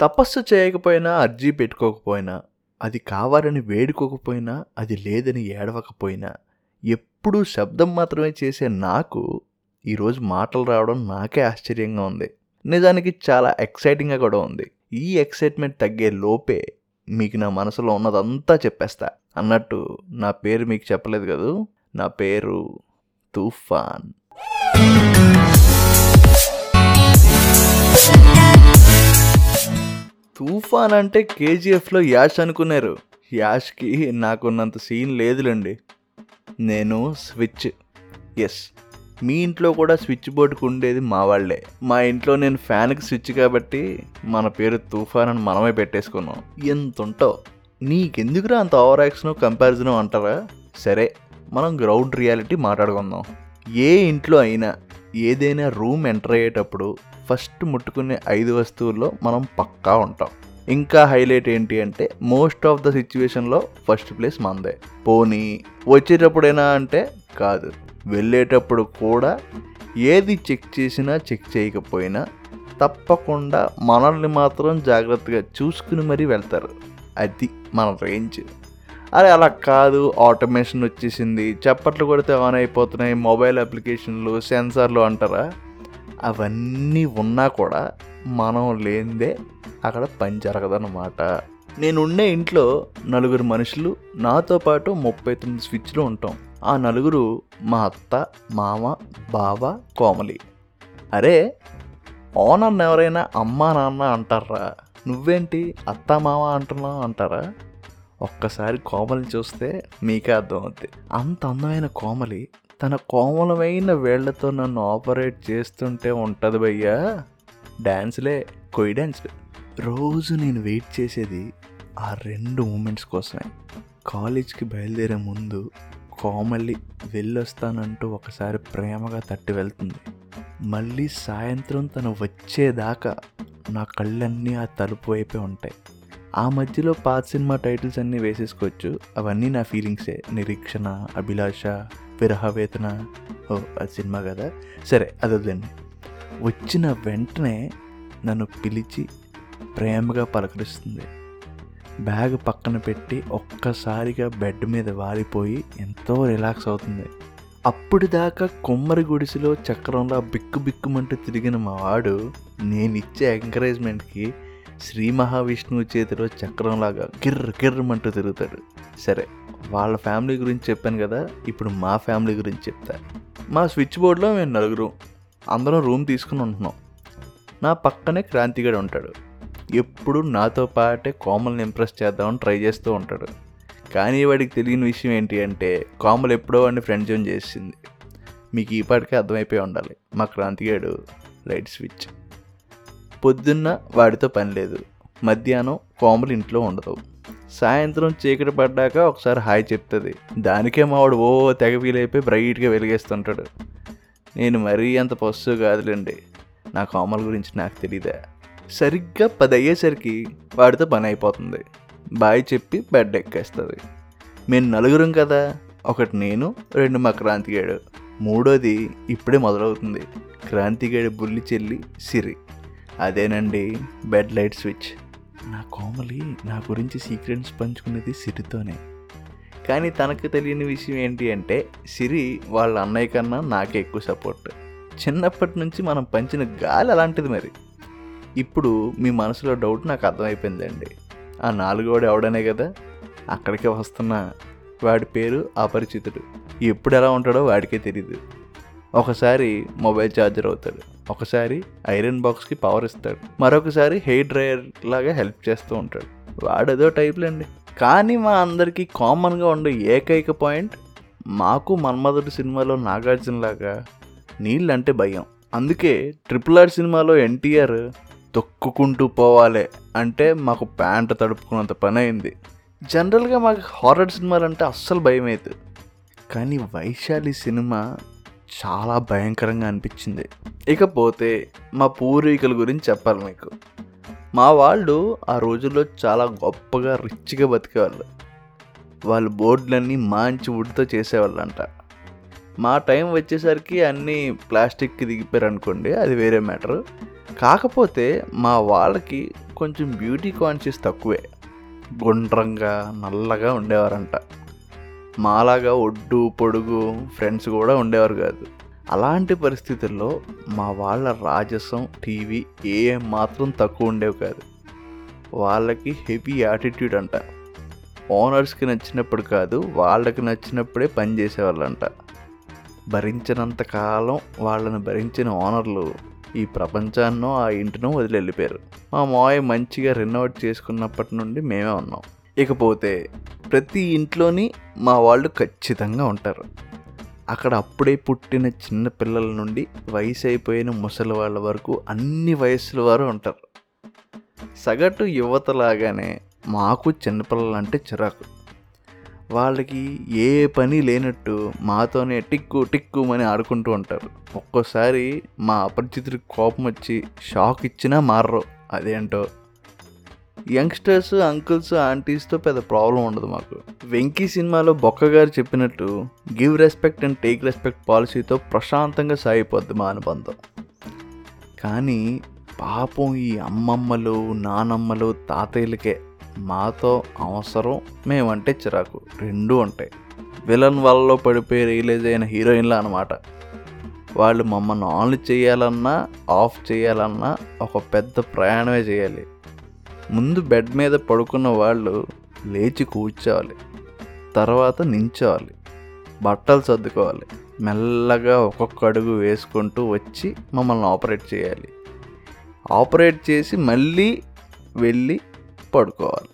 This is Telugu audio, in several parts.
తపస్సు చేయకపోయినా అర్జీ పెట్టుకోకపోయినా అది కావాలని వేడుకోకపోయినా అది లేదని ఏడవకపోయినా ఎప్పుడూ శబ్దం మాత్రమే చేసే నాకు ఈరోజు మాటలు రావడం నాకే ఆశ్చర్యంగా ఉంది. నిజానికి చాలా ఎక్సైటింగ్గా కూడా ఉంది. ఈ ఎక్సైట్మెంట్ తగ్గే లోపే మీకు నా మనసులో ఉన్నదంతా చెప్పేస్తా. అన్నట్టు నా పేరు మీకు చెప్పలేదు కదూ? నా పేరు తుఫాన్. తుఫాన్ అంటే కేజీఎఫ్లో యాష్ అనుకున్నారు. యాష్కి నాకున్నంత సీన్ లేదులేండి. నేను స్విచ్. ఎస్. మీ ఇంట్లో కూడా స్విచ్ బోర్డుకు ఉండేది మా వాళ్ళే. మా ఇంట్లో నేను ఫ్యాన్కి స్విచ్ కాబట్టి మన పేరు తుఫాన్ అని మనమే పెట్టేసుకున్నాం. ఎంత ఉంటావు నీకెందుకురా అంత ఓవర్ యాక్షన్ కంపారిజన్ అంటారా? సరే మనం గ్రౌండ్ రియాలిటీ మాట్లాడుకుందాం. ఏ ఇంట్లో అయినా ఏదైనా రూమ్ ఎంటర్ అయ్యేటప్పుడు ఫస్ట్ ముట్టుకునే ఐదు వస్తువుల్లో మనం పక్కా ఉంటాం. ఇంకా హైలైట్ ఏంటి అంటే మోస్ట్ ఆఫ్ ద సిచ్యువేషన్లో ఫస్ట్ ప్లేస్ మనదే పోనీ వచ్చేటప్పుడైనా అంటే కాదు. వెళ్ళేటప్పుడు కూడా ఏది చెక్ చేసినా చెక్ చేయకపోయినా తప్పకుండా మనల్ని మాత్రం జాగ్రత్తగా చూసుకుని మరీ వెళ్తారు. అది మన రేంజ్. అరే అలా కాదు ఆటోమేషన్ వచ్చేసింది చప్పట్లు కొడితే ఆన్ అయిపోతున్నాయి మొబైల్ అప్లికేషన్లు సెన్సార్లు అంటారా? అవన్నీ ఉన్నా కూడా మనం లేనిదే అక్కడ పని జరగదన్నమాట. నేను ఉండే ఇంట్లో నలుగురు మనుషులు నాతో పాటు ముప్పై తొమ్మిది స్విచ్లు ఉంటాం. ఆ నలుగురు మా అత్త మామ బావ కోమలి. అరే ఓనర్ ఎవరైనా అమ్మా నాన్న అంటారా? నువ్వేంటి అత్త మామ అంటున్నావు అంటారా? ఒక్కసారి కోమలి చూస్తే మీకే అర్థమవుద్ది. అంత అందమైన కోమలి తన కోమలమైన వేళ్ళతో నన్ను ఆపరేట్ చేస్తుంటే ఉంటుంది భయ్యా. డ్యాన్స్లే కొయ్ డ్యాన్స్లు రోజు నేను వెయిట్ చేసేది ఆ రెండు మూమెంట్స్ కోసమే. కాలేజ్కి బయలుదేరే ముందు కోమలి వెళ్ళొస్తానంటూ ఒకసారి ప్రేమగా తట్టి వెళ్తుంది. మళ్ళీ సాయంత్రం తను వచ్చేదాకా నా కళ్ళన్నీ ఆ తలుపు వైపే ఉంటాయి. ఆ మధ్యలో పాత సినిమా టైటిల్స్ అన్నీ వేసేసుకోవచ్చు. అవన్నీ నా ఫీలింగ్సే. నిరీక్షణ అభిలాష విరహవేతన ఓ అది సినిమా కదా. సరే అది వద్దండి వచ్చిన వెంటనే నన్ను పిలిచి ప్రేమగా పలకరిస్తుంది. బ్యాగ్ పక్కన పెట్టి ఒక్కసారిగా బెడ్ మీద వాలిపోయి ఎంతో రిలాక్స్ అవుతుంది. అప్పుడు దాకా కొమ్మరి గుడిసెలో చక్రంలా బిక్కు బిక్కుమంటూ తిరిగిన మా వాడు నేను ఇచ్చే ఎంకరేజ్మెంట్కి శ్రీ మహావిష్ణువు చేతిలో చక్రంలాగా కిర్ర కిర్రమంటూ తిరుగుతాడు. సరే. వాళ్ళ ఫ్యామిలీ గురించి చెప్పాను కదా ఇప్పుడు మా ఫ్యామిలీ గురించి చెప్తా. మా స్విచ్ బోర్డ్లో మేము నలుగురు అందరం రూమ్ తీసుకుని ఉంటున్నాం. నా పక్కనే క్రాంతిగాడు ఉంటాడు. ఎప్పుడు నాతో పాటే కోమల్ని ఇంప్రెస్ చేద్దామని ట్రై చేస్తూ ఉంటాడు. కానీ వాడికి తెలియని విషయం ఏంటి అంటే కోమల్ ఎప్పుడో వాడిని ఫ్రెండ్ జోన్ చేసింది. మీకు ఈ పాటికే అర్థమైపోయి ఉండాలి. మా క్రాంతిగాడు లైట్ స్విచ్. పొద్దున్న వాడితో పని లేదు. మధ్యాహ్నం కోమలు ఇంట్లో ఉండదు. సాయంత్రం చీకటి పడ్డాక ఒకసారి హాయ్ చెప్తుంది. దానికే మావాడు ఓ తెగ ఫీల్ అయిపోయి బ్రైట్గా వెలిగేస్తుంటాడు. నేను మరీ అంత పస్సు కాదులేండి. నా కోమల గురించి నాకు తెలీదా? సరిగ్గా పది అయ్యేసరికి వాడితో పని అయిపోతుంది. బాయ్ చెప్పి బెడ్ ఎక్కేస్తుంది. మేము నలుగురం కదా? ఒకటి నేను రెండు మా క్రాంతిగాడు. మూడోది ఇప్పుడే మొదలవుతుంది. క్రాంతిగాడి బుల్లి చెల్లి సిరి. అదేనండి బెడ్ లైట్ స్విచ్. నా కోమలి నా గురించి సీక్రెట్స్ పంచుకునేది సిరితోనే. కానీ తనకు తెలియని విషయం ఏంటి అంటే సిరి వాళ్ళ అన్నయ్య కన్నా నాకే ఎక్కువ సపోర్ట్ చిన్నప్పటి నుంచి మనం పంచిన గాలి అలాంటిది మరి. ఇప్పుడు మీ మనసులో డౌట్ నాకు అర్థమైపోయిందండి. ఆ నాలుగోడు ఎవడనే కదా? అక్కడికే వస్తున్నా వాడి పేరు అపరిచితుడు. ఎప్పుడు ఎలా ఉంటాడో వాడికే తెలియదు ఒకసారి మొబైల్ ఛార్జర్ అవుతాడు. ఒకసారి ఐరన్ బాక్స్కి పవర్ ఇస్తాడు. మరొకసారి హెయిర్ డ్రైయర్ లాగా హెల్ప్ చేస్తూ ఉంటాడు. వాడేదో టైప్లండి కానీ మా అందరికీ కామన్గా ఉండే ఏకైక పాయింట్ మాకు మన్మధుడి సినిమాలో నాగార్జున లాగా నీళ్ళంటే భయం. అందుకే ట్రిపుల్ ఆర్ సినిమాలో ఎన్టీఆర్ తొక్కుకుంటూ పోవాలి అంటే మాకు ప్యాంట్ తడుపుకున్నంత పని అయింది. జనరల్గా మాకు హారర్ సినిమాలు అంటే అస్సలు భయం అవుతుంది కానీ వైశాలి సినిమా చాలా భయంకరంగా అనిపించింది. ఇకపోతే మా పూర్వీకుల గురించి చెప్పాలి మీకు. మా వాళ్ళు ఆ రోజుల్లో చాలా గొప్పగా రిచ్గా బతికేవాళ్ళు. వాళ్ళు బోర్డులన్నీ మంచి వుడ్తో చేసేవాళ్ళంట. మా టైం వచ్చేసరికి అన్నీ ప్లాస్టిక్కి దిగిపోయారు అనుకోండి అది వేరే మ్యాటర్. కాకపోతే మా వాళ్ళకి కొంచెం బ్యూటీ కాన్షియస్ తక్కువే. గుండ్రంగా నల్లగా ఉండేవారంట. మాలాగా ఒడ్డు పొడుగు ఫ్రెండ్స్ కూడా ఉండేవారు కాదు. అలాంటి పరిస్థితుల్లో మా వాళ్ళ రాజసం టీవీ ఏ మాత్రం తక్కువ ఉండేవి కాదు. వాళ్ళకి హెవీ యాటిట్యూడ్ అంట. ఓనర్స్కి నచ్చినప్పుడు కాదు వాళ్ళకి నచ్చినప్పుడే పని చేసేవాళ్ళంట. భరించినంత కాలం వాళ్ళని భరించిన ఓనర్లు ఈ ప్రపంచాన్నో ఆ ఇంటినో వదిలి వెళ్ళిపోయారు. మా మాయ మంచిగా రెనోవేట్ చేసుకున్నప్పటి నుండి మేమే ఉన్నాం. ఇకపోతే ప్రతి ఇంట్లోని మా వాళ్ళు ఖచ్చితంగా ఉంటారు. అక్కడ అప్పుడే పుట్టిన చిన్న పిల్లల నుండి వయసు అయిపోయిన ముసలి వాళ్ళ వరకు అన్ని వయసుల వారు ఉంటారు. సగటు యువతలాగానే మాకు చిన్నపిల్లలు అంటే చిరాకు. వాళ్ళకి ఏ పని లేనట్టు మాతోనే టిక్కు టిక్కు అని ఆడుకుంటూ ఉంటారు. ఒక్కోసారి మా అపరిచితుడికి కోపం వచ్చి షాక్ ఇచ్చినా మారరు. అదేంటో? యంగ్స్టర్స్ అంకుల్స్ ఆంటీస్తో పెద్ద ప్రాబ్లం ఉండదు మాకు. వెంకీ సినిమాలో బొక్క గారు చెప్పినట్టు give respect and take respect పాలసీతో ప్రశాంతంగా సాగిపోద్ది మా అనుబంధం. కానీ పాపం ఈ అమ్మమ్మలు నానమ్మలు తాతయ్యలకే మాతో అవసరం మేమంటే చిరాకు. రెండూ ఉంటాయి. విలన్ వాళ్ళలో పడిపోయి రియలైజ్ అయిన హీరోయిన్లు అనమాట వాళ్ళు మమ్మల్ని ఆన్ చేయాలన్నా ఆఫ్ చేయాలన్నా ఒక పెద్ద ప్రయాణమే చేయాలి. ముందు బెడ్ మీద పడుకున్న వాళ్ళు లేచి కూర్చోవాలి. తర్వాత నించోవాలి. బట్టలు సర్దుకోవాలి. మెల్లగా ఒక్కొక్క అడుగు వేసుకుంటూ వచ్చి మమ్మల్ని ఆపరేట్ చేయాలి. ఆపరేట్ చేసి మళ్ళీ వెళ్ళి పడుకోవాలి.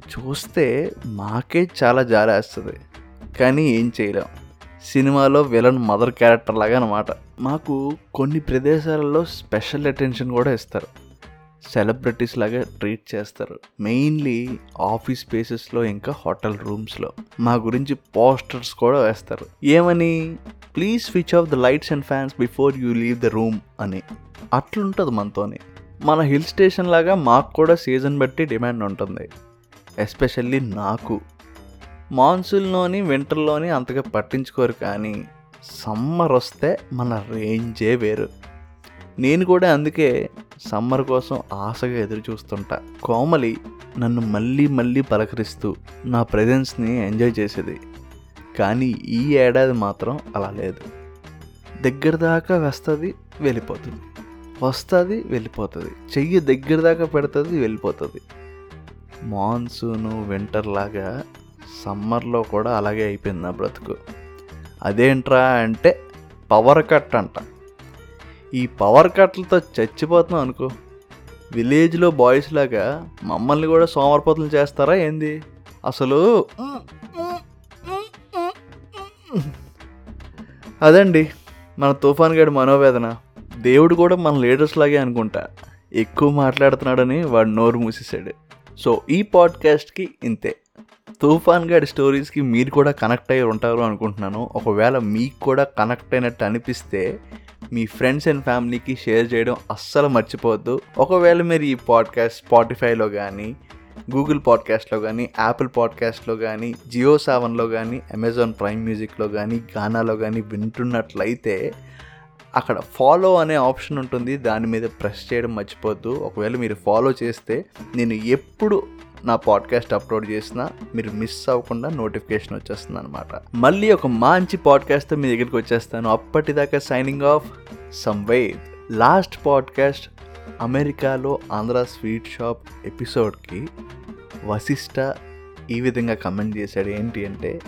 చూస్తే మాకే చాలా జారేస్తుంది కానీ ఏం చేయలేం. సినిమాలో విలన్ మదర్ క్యారెక్టర్ లాగా అనమాట మాకు కొన్ని ప్రదేశాలలో స్పెషల్ అటెన్షన్ కూడా ఇస్తారు. సెలబ్రిటీస్ లాగా ట్రీట్ చేస్తారు. మెయిన్లీ ఆఫీస్ స్పేసెస్లో ఇంకా హోటల్ రూమ్స్లో. మా గురించి పోస్టర్స్ కూడా వేస్తారు. ఏమని? Please switch off the lights and fans before you leave the room అని. అట్లుంటుంది మనతోని. మన హిల్ స్టేషన్ లాగా మాకు కూడా సీజన్ బట్టి డిమాండ్ ఉంటుంది. ఎస్పెషల్లీ నాకు. మాన్సూన్లోని వింటర్లోని అంతగా పట్టించుకోరు కానీ సమ్మర్ వస్తే మన రేంజే వేరు. నేను కూడా అందుకే సమ్మర్ కోసం ఆశగా ఎదురు చూస్తుంటా. కోమలి నన్ను మళ్ళీ మళ్ళీ పలకరిస్తూ నా ప్రజెన్స్ని ఎంజాయ్ చేసేది. కానీ ఈ ఏడాది మాత్రం అలా లేదు. దగ్గర దాకా వస్తుంది వెళ్ళిపోతుంది. వస్తుంది వెళ్ళిపోతుంది. చెయ్యి దగ్గర దాకా పెడుతుంది వెళ్ళిపోతుంది. మాన్సూను వింటర్ లాగా సమ్మర్లో కూడా అలాగే అయిపోయింది నా బ్రతుకు. అదేంట్రా అంటే పవర్ కట్ అంట. ఈ పవర్ కట్లతో చచ్చిపోతున్నాం అనుకో. విలేజ్లో బాయ్స్ లాగా మమ్మల్ని కూడా సోమరపోతులు చేస్తారా ఏంది? అసలు అదండి మన తుఫాన్ గడి మనోవేదన. దేవుడు కూడా మన లీడర్స్ లాగే అనుకుంటా. ఎక్కువ మాట్లాడుతున్నాడని వాడు నోరు మూసేశాడు. సో ఈ పాడ్కాస్ట్కి ఇంతే. తుఫాన్ గడి స్టోరీస్కి మీరు కూడా కనెక్ట్ అయ్యి ఉంటారు అనుకుంటున్నాను. ఒకవేళ మీకు కూడా కనెక్ట్ అయినట్టు అనిపిస్తే మీ ఫ్రెండ్స్ అండ్ ఫ్యామిలీకి షేర్ చేయడం అస్సలు మర్చిపోవద్దు. ఒకవేళ మీరు ఈ పాడ్కాస్ట్ స్పాటిఫైలో కానీ గూగుల్ పాడ్కాస్ట్లో కానీ యాపిల్ పాడ్కాస్ట్లో కానీ జియో సెవెన్లో కానీ అమెజాన్ ప్రైమ్ మ్యూజిక్లో కానీ గానాలో కానీ వింటున్నట్లయితే అక్కడ ఫాలో అనే ఆప్షన్ ఉంటుంది. దాని మీద ప్రెస్ చేయడం మర్చిపోద్దు ఒకవేళ మీరు ఫాలో చేస్తే నేను ఎప్పుడు నా పాడ్కాస్ట్ అప్లోడ్ చేసినా మీరు మిస్ అవ్వకుండా నోటిఫికేషన్ వచ్చేస్తుంది అనమాట మళ్ళీ ఒక మంచి పాడ్కాస్ట్తో మీ దగ్గరికి వచ్చేస్తాను. అప్పటిదాకా signing off Samved last podcast అమెరికాలో ఆంధ్ర స్వీట్ షాప్ ఎపిసోడ్కి వశిష్ట ఈ విధంగా కమెంట్ చేశాడు. ఏంటి అంటే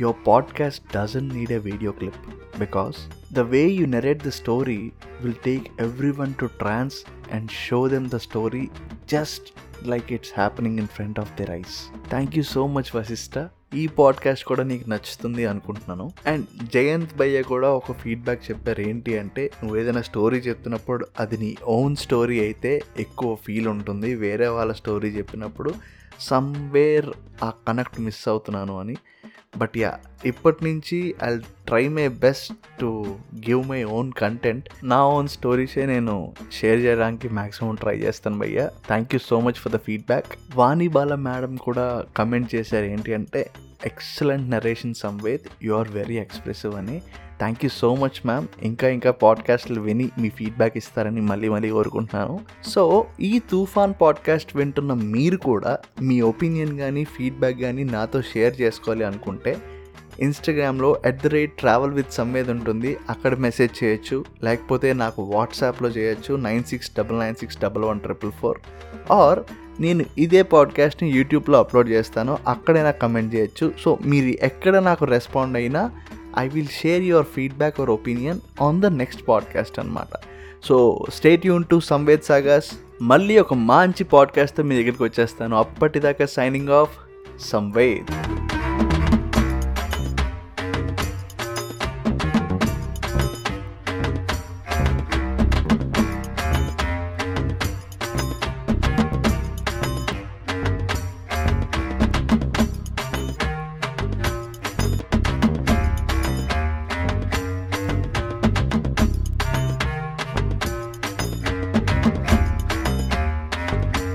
your podcast doesn't need a video clip because the way you narrate the story will take everyone to trance and show them the story just like it's happening in front of the eyes thank you so much Vashishta ఈ పాడ్కాస్ట్ కూడా నీకు నచ్చుతుంది అనుకుంటున్నాను. అండ్ జయంత్ భయ్య కూడా ఒక ఫీడ్బ్యాక్ చెప్పారు. ఏంటి అంటే నువ్వు ఏదైనా స్టోరీ చెప్తున్నప్పుడు అది నీ ఓన్ స్టోరీ అయితే ఎక్కువ ఫీల్ ఉంటుంది. వేరే వాళ్ళ స్టోరీ చెప్పినప్పుడు సమ్వేర్ ఆ కనెక్ట్ మిస్ అవుతున్నాను అని. బట్ యా ఇప్పటి నుంచి I try my best to give my own content నా ఓన్ స్టోరీసే నేను షేర్ చేయడానికి మ్యాక్సిమం ట్రై చేస్తాను భయ్య. Thank you so much for the feedback Vani Bala madam కూడా కమెంట్ చేశారు ఏంటి అంటే excellent narration Samved you are very expressive అని. Thank you so much ma'am ఇంకా ఇంకా పాడ్కాస్ట్లు విని మీ ఫీడ్బ్యాక్ ఇస్తారని మళ్ళీ మళ్ళీ కోరుకుంటున్నాను. సో ఈ తుఫాన్ పాడ్కాస్ట్ వింటున్న మీరు కూడా మీ ఒపీనియన్ కానీ ఫీడ్బ్యాక్ కానీ నాతో షేర్ చేసుకోవాలి అనుకుంటే ఇన్స్టాగ్రామ్లో at the rate travel with Samved ఉంటుంది. అక్కడ మెసేజ్ చేయొచ్చు. లేకపోతే నాకు వాట్సాప్లో చేయొచ్చు. Nine six double nine six double one triple four. Or నేను ఇదే పాడ్కాస్ట్ని యూట్యూబ్లో అప్లోడ్ చేస్తాను. అక్కడైనా కమెంట్ చేయొచ్చు. సో మీరు ఎక్కడ నాకు రెస్పాండ్ అయినా I will share your feedback or opinion on the next podcast అనమాట so state Yoon to Samved Sagar's మళ్ళీ ఒక మంచి పాడ్కాస్ట్తో మీ దగ్గరికి వచ్చేస్తాను. అప్పటిదాకా సైనింగ్ ఆఫ్ సంవేద్